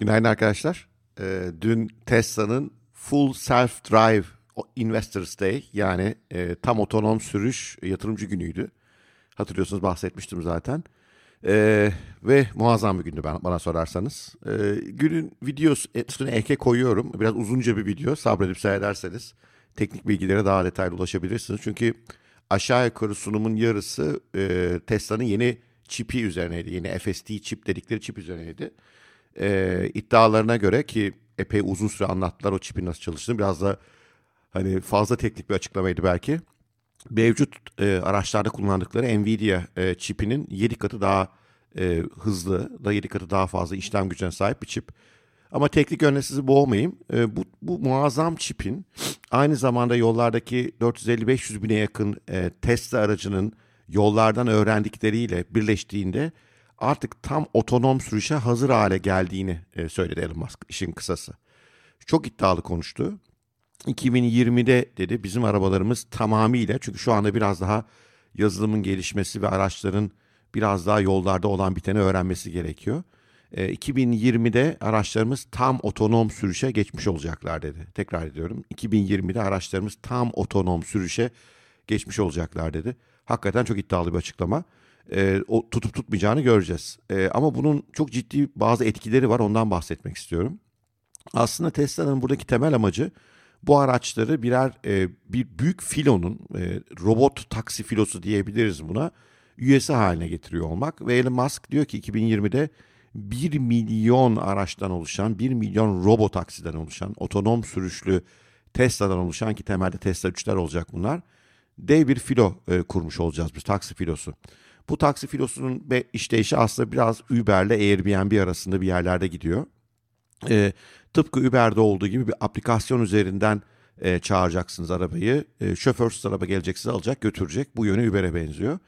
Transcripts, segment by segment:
Günaydın arkadaşlar. Ee, dün Tesla'nın Full Self Drive Investors Day yani e, tam otonom sürüş yatırımcı günüydü. Hatırlıyorsunuz bahsetmiştim zaten. Ee, ve muazzam bir gündü bana, bana sorarsanız. Ee, günün videosu üstüne eke koyuyorum. Biraz uzunca bir video sabredip seyrederseniz teknik bilgilere daha detaylı ulaşabilirsiniz. Çünkü aşağı yukarı sunumun yarısı e, Tesla'nın yeni çipi üzerineydi. Yeni FSD çip dedikleri çip üzerineydi e, iddialarına göre ki epey uzun süre anlattılar o çipin nasıl çalıştığını. Biraz da hani fazla teknik bir açıklamaydı belki. Mevcut e, araçlarda kullandıkları Nvidia e, çipinin 7 katı daha e, hızlı, da 7 katı daha fazla işlem gücüne sahip bir çip. Ama teknik yönle sizi boğmayayım. E, bu, bu muazzam çipin aynı zamanda yollardaki 450-500 bine yakın e, Tesla aracının yollardan öğrendikleriyle birleştiğinde artık tam otonom sürüşe hazır hale geldiğini e, söyledi Elon Musk işin kısası. Çok iddialı konuştu. 2020'de dedi bizim arabalarımız tamamıyla çünkü şu anda biraz daha yazılımın gelişmesi ve araçların biraz daha yollarda olan biteni öğrenmesi gerekiyor. E, 2020'de araçlarımız tam otonom sürüşe geçmiş olacaklar dedi. Tekrar ediyorum. 2020'de araçlarımız tam otonom sürüşe geçmiş olacaklar dedi. Hakikaten çok iddialı bir açıklama e, o tutup tutmayacağını göreceğiz. E, ama bunun çok ciddi bazı etkileri var ondan bahsetmek istiyorum. Aslında Tesla'nın buradaki temel amacı bu araçları birer e, bir büyük filonun e, robot taksi filosu diyebiliriz buna üyesi haline getiriyor olmak ve Elon Musk diyor ki 2020'de 1 milyon araçtan oluşan 1 milyon robot taksiden oluşan otonom sürüşlü Tesla'dan oluşan ki temelde Tesla 3'ler olacak bunlar dev bir filo e, kurmuş olacağız biz taksi filosu. Bu taksi filosunun işleyişi aslında biraz Uber'le Airbnb arasında bir yerlerde gidiyor. E, tıpkı Uber'de olduğu gibi bir aplikasyon üzerinden e, çağıracaksınız arabayı. E, şoförsüz araba gelecek sizi alacak götürecek. Bu yönü Uber'e benziyor.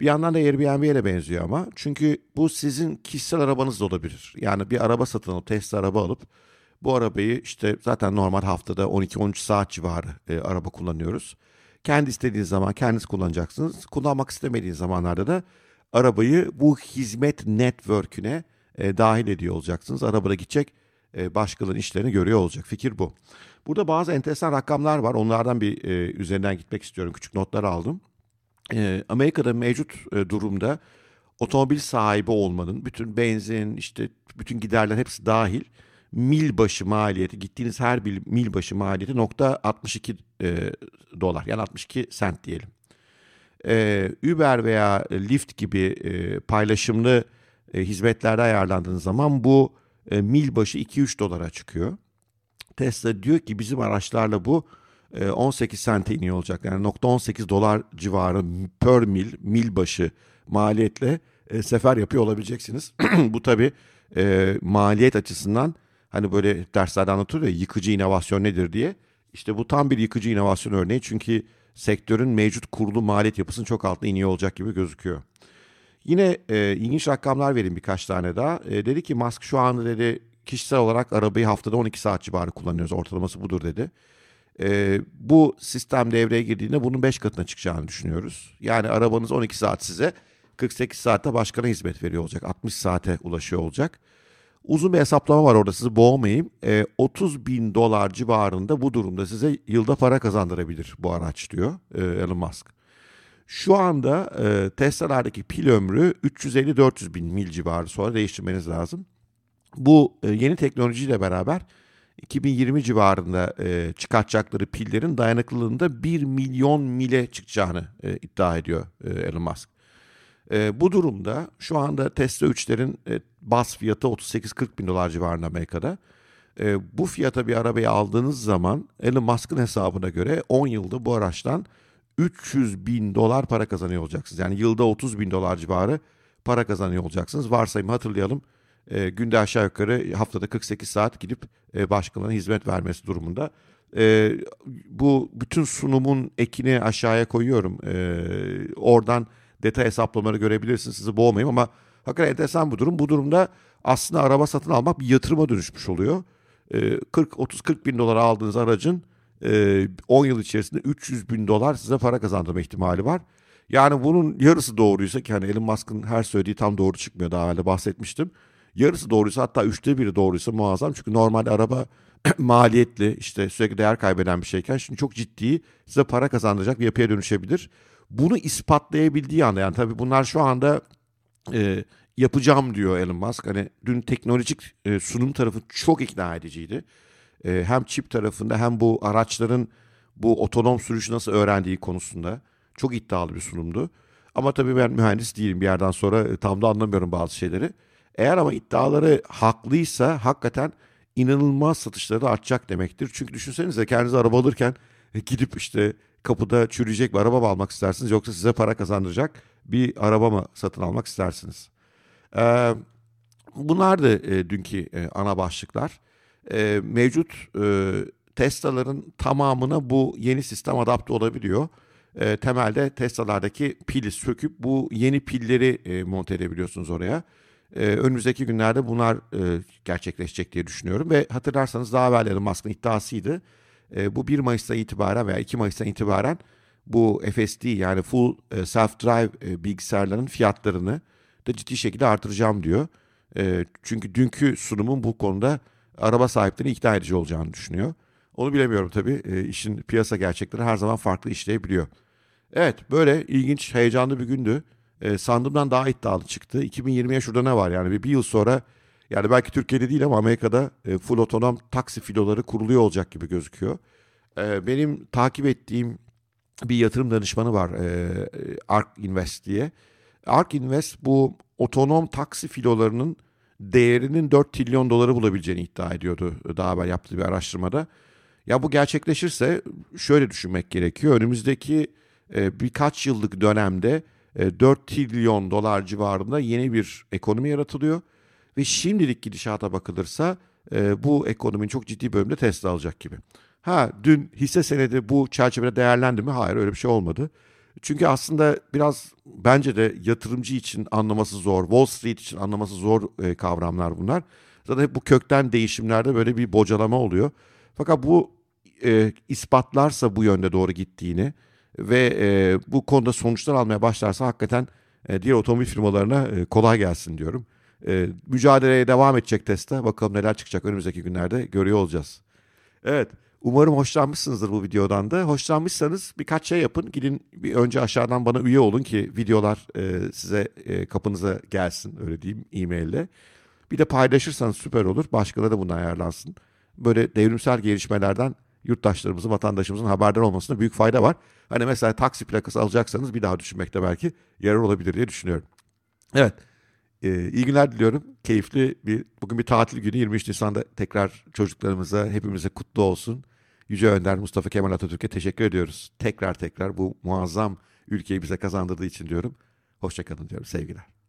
Bir yandan da Airbnb'ye benziyor ama. Çünkü bu sizin kişisel arabanız da olabilir. Yani bir araba satın alıp Tesla araba alıp bu arabayı işte zaten normal haftada 12-13 saat civarı e, araba kullanıyoruz. Kendi istediğiniz zaman kendiniz kullanacaksınız. Kullanmak istemediğiniz zamanlarda da arabayı bu hizmet network'üne e, dahil ediyor olacaksınız. Arabada gidecek e, başkalarının işlerini görüyor olacak. Fikir bu. Burada bazı enteresan rakamlar var. Onlardan bir e, üzerinden gitmek istiyorum. Küçük notlar aldım. E, Amerika'da mevcut e, durumda otomobil sahibi olmanın bütün benzin, işte bütün giderler hepsi dahil mil başı maliyeti gittiğiniz her bir mil başı maliyeti nokta 62 e, dolar yani 62 sent diyelim. E, Uber veya Lyft gibi e, paylaşımlı e, hizmetlerde ayarlandığınız zaman bu e, mil başı 2-3 dolara çıkıyor. Tesla diyor ki bizim araçlarla bu e, 18 sente iniyor olacak. Yani nokta 18 dolar civarı per mil, mil başı maliyetle e, sefer yapıyor olabileceksiniz. bu tabi e, maliyet açısından Hani böyle derslerde anlatılıyor ya yıkıcı inovasyon nedir diye. İşte bu tam bir yıkıcı inovasyon örneği çünkü sektörün mevcut kurulu maliyet yapısının çok altına iniyor olacak gibi gözüküyor. Yine e, ilginç rakamlar vereyim birkaç tane daha. E, dedi ki Musk şu anda dedi kişisel olarak arabayı haftada 12 saat civarı kullanıyoruz. Ortalaması budur dedi. E, bu sistem devreye girdiğinde bunun 5 katına çıkacağını düşünüyoruz. Yani arabanız 12 saat size 48 saatte başkana hizmet veriyor olacak. 60 saate ulaşıyor olacak. Uzun bir hesaplama var orada sizi boğmayayım. E, 30 bin dolar civarında bu durumda size yılda para kazandırabilir bu araç diyor e, Elon Musk. Şu anda e, Tesla'lardaki pil ömrü 350-400 bin mil civarı sonra değiştirmeniz lazım. Bu e, yeni teknolojiyle beraber 2020 civarında e, çıkartacakları pillerin dayanıklılığında 1 milyon mile çıkacağını e, iddia ediyor e, Elon Musk. E, bu durumda şu anda Tesla 3'lerin e, bas fiyatı 38-40 bin dolar civarında Amerika'da. E, bu fiyata bir arabayı aldığınız zaman Elon Musk'ın hesabına göre 10 yılda bu araçtan 300 bin dolar para kazanıyor olacaksınız. Yani yılda 30 bin dolar civarı para kazanıyor olacaksınız. Varsayımı hatırlayalım. E, günde aşağı yukarı haftada 48 saat gidip e, başkalarına hizmet vermesi durumunda. E, bu bütün sunumun ekini aşağıya koyuyorum. E, oradan detay hesaplamaları görebilirsiniz. Sizi boğmayayım ama hakikaten enteresan bu durum. Bu durumda aslında araba satın almak bir yatırıma dönüşmüş oluyor. 40 30-40 bin dolar aldığınız aracın 10 yıl içerisinde 300 bin dolar size para kazandırma ihtimali var. Yani bunun yarısı doğruysa ki hani Elon Musk'ın her söylediği tam doğru çıkmıyor daha evvel bahsetmiştim. yarısı doğruysa hatta üçte biri doğruysa muazzam. Çünkü normalde araba maliyetli işte sürekli değer kaybeden bir şeyken şimdi çok ciddi size para kazandıracak bir yapıya dönüşebilir. Bunu ispatlayabildiği anda yani tabii bunlar şu anda e, yapacağım diyor Elon Musk. Hani dün teknolojik e, sunum tarafı çok ikna ediciydi. E, hem çip tarafında hem bu araçların bu otonom sürüşü nasıl öğrendiği konusunda çok iddialı bir sunumdu. Ama tabii ben mühendis değilim bir yerden sonra e, tam da anlamıyorum bazı şeyleri. Eğer ama iddiaları haklıysa hakikaten inanılmaz satışları da artacak demektir. Çünkü düşünsenize kendinize araba alırken e, gidip işte kapıda çürüyecek bir araba mı almak istersiniz yoksa size para kazandıracak bir araba mı satın almak istersiniz? Ee, bunlar da e, dünkü e, ana başlıklar. E, mevcut e, Tesla'ların tamamına bu yeni sistem adapte olabiliyor. E, temelde Tesla'lardaki pili söküp bu yeni pilleri e, monte edebiliyorsunuz oraya. E, önümüzdeki günlerde bunlar e, gerçekleşecek diye düşünüyorum. Ve hatırlarsanız daha evvel Elon Musk'ın iddiasıydı. E, bu 1 Mayıs'ta itibaren veya 2 Mayıs'tan itibaren bu FSD yani Full e, Self-Drive e, bilgisayarların fiyatlarını da ciddi şekilde artıracağım diyor. E, çünkü dünkü sunumun bu konuda araba sahiplerini ikna edici olacağını düşünüyor. Onu bilemiyorum tabii. E, işin piyasa gerçekleri her zaman farklı işleyebiliyor. Evet böyle ilginç, heyecanlı bir gündü. E, sandığımdan daha iddialı çıktı. 2020'ye şurada ne var yani bir, bir yıl sonra yani belki Türkiye'de değil ama Amerika'da e, full otonom taksi filoları kuruluyor olacak gibi gözüküyor. E, benim takip ettiğim bir yatırım danışmanı var e, Ark Invest diye. Ark Invest bu otonom taksi filolarının değerinin 4 trilyon doları bulabileceğini iddia ediyordu daha evvel yaptığı bir araştırmada. Ya bu gerçekleşirse şöyle düşünmek gerekiyor. Önümüzdeki e, birkaç yıllık dönemde e, 4 trilyon dolar civarında yeni bir ekonomi yaratılıyor. Ve şimdilik gidişata bakılırsa e, bu ekonominin çok ciddi bölümde Tesla alacak gibi. Ha dün hisse senedi bu çerçevede değerlendi mi? Hayır öyle bir şey olmadı. Çünkü aslında biraz bence de yatırımcı için anlaması zor, Wall Street için anlaması zor e, kavramlar bunlar. Zaten hep bu kökten değişimlerde böyle bir bocalama oluyor. Fakat bu e, ispatlarsa bu yönde doğru gittiğini ve e, bu konuda sonuçlar almaya başlarsa hakikaten e, diğer otomobil firmalarına e, kolay gelsin diyorum. E, mücadeleye devam edecek Tesla. Bakalım neler çıkacak önümüzdeki günlerde görüyor olacağız. Evet. Umarım hoşlanmışsınızdır bu videodan da. Hoşlanmışsanız birkaç şey yapın. Gidin bir önce aşağıdan bana üye olun ki videolar e, size e, kapınıza gelsin öyle diyeyim e-maille. Bir de paylaşırsanız süper olur. Başkaları da buna ayarlansın. Böyle devrimsel gelişmelerden yurttaşlarımızın, vatandaşımızın haberdar olmasına büyük fayda var. Hani mesela taksi plakası alacaksanız bir daha düşünmekte belki yarar olabilir diye düşünüyorum. Evet. Ee, iyi günler diliyorum. Keyifli bir, bugün bir tatil günü 23 Nisan'da tekrar çocuklarımıza, hepimize kutlu olsun. Yüce Önder Mustafa Kemal Atatürk'e teşekkür ediyoruz. Tekrar tekrar bu muazzam ülkeyi bize kazandırdığı için diyorum. Hoşçakalın diyorum sevgiler.